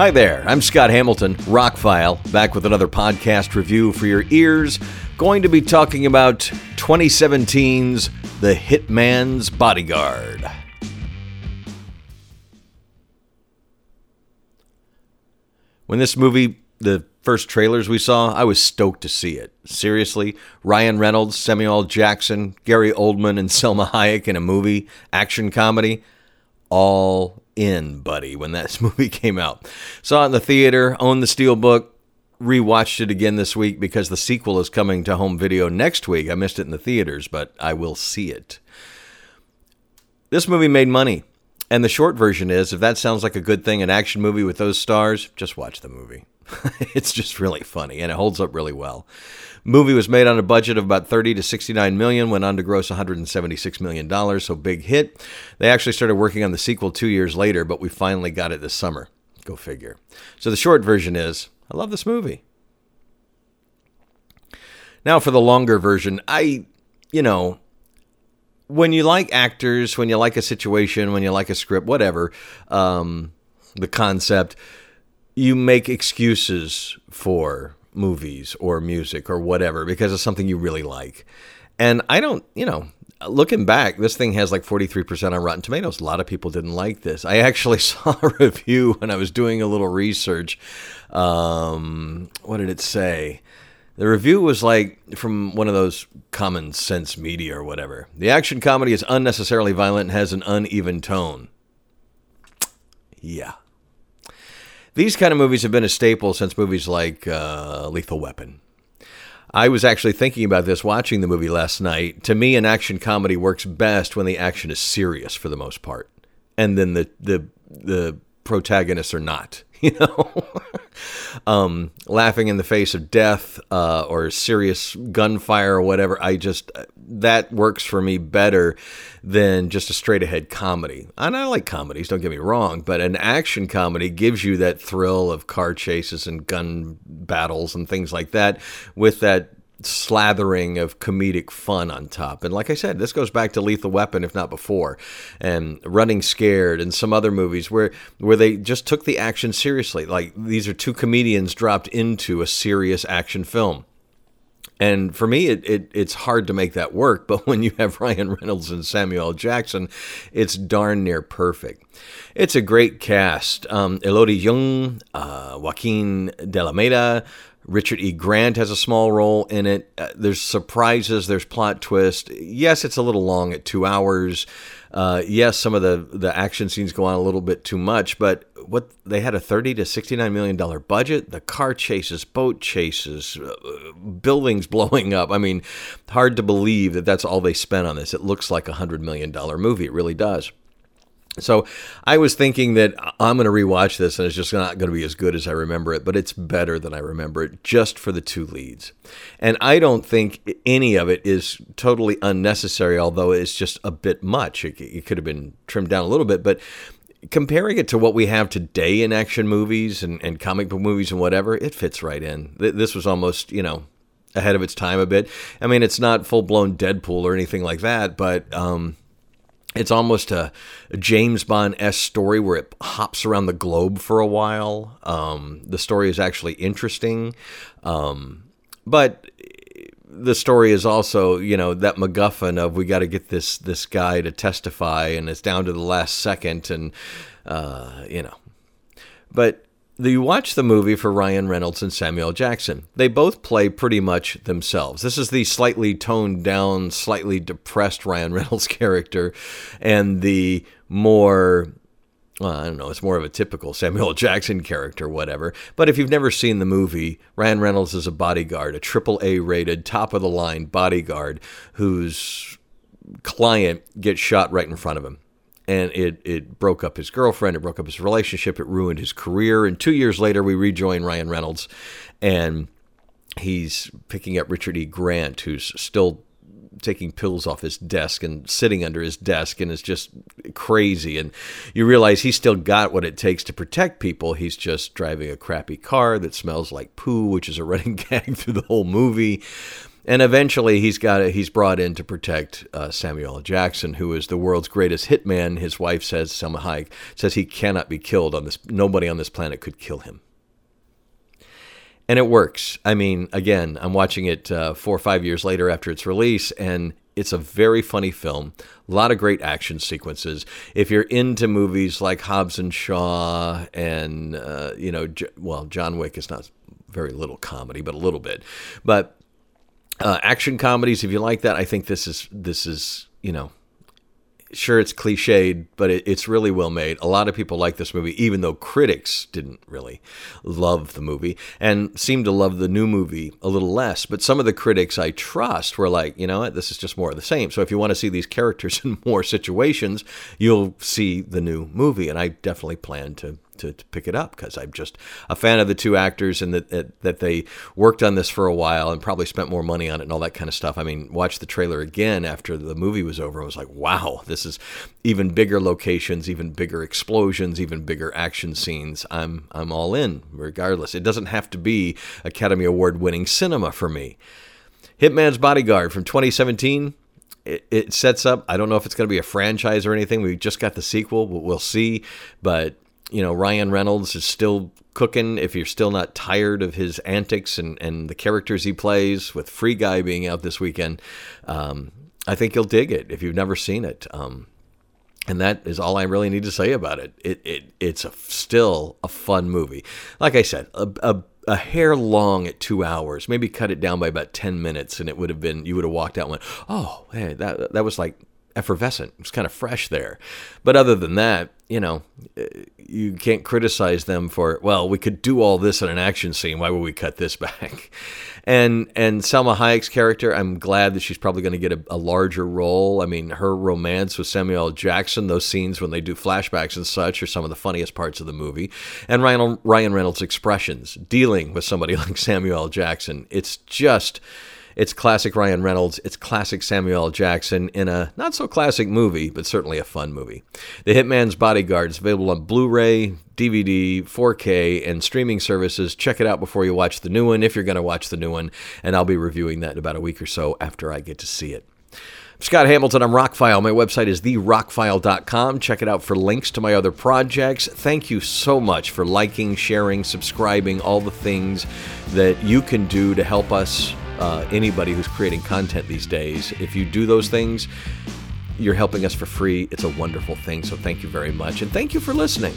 Hi there, I'm Scott Hamilton, Rockfile, back with another podcast review for your ears. Going to be talking about 2017's The Hitman's Bodyguard. When this movie, the first trailers we saw, I was stoked to see it. Seriously, Ryan Reynolds, Samuel Jackson, Gary Oldman, and Salma Hayek in a movie, action comedy, all in, buddy, when that movie came out. Saw it in the theater, owned the Steelbook, rewatched it again this week because the sequel is coming to home video next week. I missed it in the theaters, but I will see it. This movie made money. And the short version is if that sounds like a good thing, an action movie with those stars, just watch the movie. it's just really funny and it holds up really well. Movie was made on a budget of about 30 to 69 million, went on to gross 176 million dollars, so big hit. They actually started working on the sequel 2 years later, but we finally got it this summer. Go figure. So the short version is I love this movie. Now for the longer version, I you know, when you like actors, when you like a situation, when you like a script, whatever, um, the concept, you make excuses for movies or music or whatever because it's something you really like. And I don't, you know, looking back, this thing has like 43% on Rotten Tomatoes. A lot of people didn't like this. I actually saw a review when I was doing a little research. Um, what did it say? The review was like from one of those common sense media or whatever. The action comedy is unnecessarily violent and has an uneven tone. Yeah. These kind of movies have been a staple since movies like uh, Lethal Weapon. I was actually thinking about this watching the movie last night. To me, an action comedy works best when the action is serious for the most part, and then the the the protagonists are not. you know, um, laughing in the face of death uh, or serious gunfire or whatever. I just that works for me better than just a straight ahead comedy. And I like comedies, don't get me wrong, but an action comedy gives you that thrill of car chases and gun battles and things like that with that slathering of comedic fun on top. And like I said, this goes back to Lethal Weapon, if not before, and Running Scared, and some other movies where where they just took the action seriously. Like these are two comedians dropped into a serious action film. And for me, it, it, it's hard to make that work. But when you have Ryan Reynolds and Samuel Jackson, it's darn near perfect. It's a great cast. Um, Elodie Yung, uh, Joaquim de Almeida, Richard E. Grant has a small role in it. Uh, there's surprises, there's plot twist. Yes, it's a little long at two hours. Uh, yes, some of the, the action scenes go on a little bit too much, but what they had a 30 to 69 million dollar budget. The car chases, boat chases, uh, buildings blowing up. I mean, hard to believe that that's all they spent on this. It looks like a hundred million dollar movie. It really does. So I was thinking that I'm going to rewatch this and it's just not going to be as good as I remember it, but it's better than I remember it just for the two leads. And I don't think any of it is totally unnecessary, although it's just a bit much. It, it could have been trimmed down a little bit, but comparing it to what we have today in action movies and, and comic book movies and whatever, it fits right in. This was almost, you know, ahead of its time a bit. I mean, it's not full blown Deadpool or anything like that, but um, it's almost a, a James Bond s story where it hops around the globe for a while. Um, the story is actually interesting, um, but the story is also you know that MacGuffin of we got to get this this guy to testify, and it's down to the last second, and uh, you know, but you watch the movie for Ryan Reynolds and Samuel Jackson. They both play pretty much themselves. This is the slightly toned down, slightly depressed Ryan Reynolds character, and the more well, I don't know, it's more of a typical Samuel Jackson character, whatever. But if you've never seen the movie, Ryan Reynolds is a bodyguard, a triple A rated, top of the line bodyguard whose client gets shot right in front of him and it it broke up his girlfriend, it broke up his relationship, it ruined his career. And two years later, we rejoin Ryan Reynolds, and he's picking up Richard E. Grant, who's still taking pills off his desk and sitting under his desk and is just crazy and you realize he's still got what it takes to protect people he's just driving a crappy car that smells like poo which is a running gag through the whole movie And eventually, he's got a, he's brought in to protect uh, Samuel. Jackson, who is the world's greatest hitman. His wife says, Salma Hayek says he cannot be killed on this. Nobody on this planet could kill him. And it works. I mean, again, I'm watching it uh, four or five years later after its release, and it's a very funny film. A lot of great action sequences. If you're into movies like Hobbs and Shaw, and uh, you know, well, John Wick is not very little comedy, but a little bit. But uh, action comedies, if you like that, I think this is this is you know sure it's cliched, but it, it's really well made. A lot of people like this movie, even though critics didn't really love the movie and seemed to love the new movie a little less. But some of the critics I trust were like, you know what, this is just more of the same. So if you want to see these characters in more situations, you'll see the new movie. And I definitely plan to to, to pick it up because I'm just a fan of the two actors and that, that they worked on this for a while and probably spent more money on it and all that kind of stuff. I mean, watch the trailer again after the movie was over. I was like, wow, this is even bigger locations, even bigger explosions, even bigger action scenes. I'm I'm all in regardless. It doesn't have to be Academy Award winning cinema for me. Hitman's Bodyguard from 2017 it, sets up. I don't know if it's going to be a franchise or anything. We just got the sequel. But we'll see. But you know, Ryan Reynolds is still cooking. If you're still not tired of his antics and, and the characters he plays, with Free Guy being out this weekend, um, I think you'll dig it if you've never seen it. Um, and that is all I really need to say about it. It, it it's a, still a fun movie. Like I said, a, a, a hair long at two hours. Maybe cut it down by about ten minutes, and it would have been you would have walked out and went, "Oh, hey, that that was like effervescent. It was kind of fresh there." But other than that, you know, eh, you can't criticize them for, well, we could do all this in an action scene. Why would we cut this back? And and Salma Hayek's character, I'm glad that she's probably going to get a, a, larger role. I mean, her romance with Samuel Jackson, those scenes when they do flashbacks and such, are some of the funniest parts of the movie. And Ryan, Ryan Reynolds' expressions dealing with somebody like Samuel Jackson, it's just it's classic Ryan Reynolds. It's classic Samuel L. Jackson in a not so classic movie, but certainly a fun movie. The Hitman's Bodyguard is available on Blu ray, DVD, 4K, and streaming services. Check it out before you watch the new one, if you're going to watch the new one. And I'll be reviewing that in about a week or so after I get to see it. Scott Hamilton, I'm Rockfile. My website is therockfile.com. Check it out for links to my other projects. Thank you so much for liking, sharing, subscribing, all the things that you can do to help us uh, anybody who's creating content these days. If you do those things, you're helping us for free. It's a wonderful thing. So thank you very much. And thank you for listening.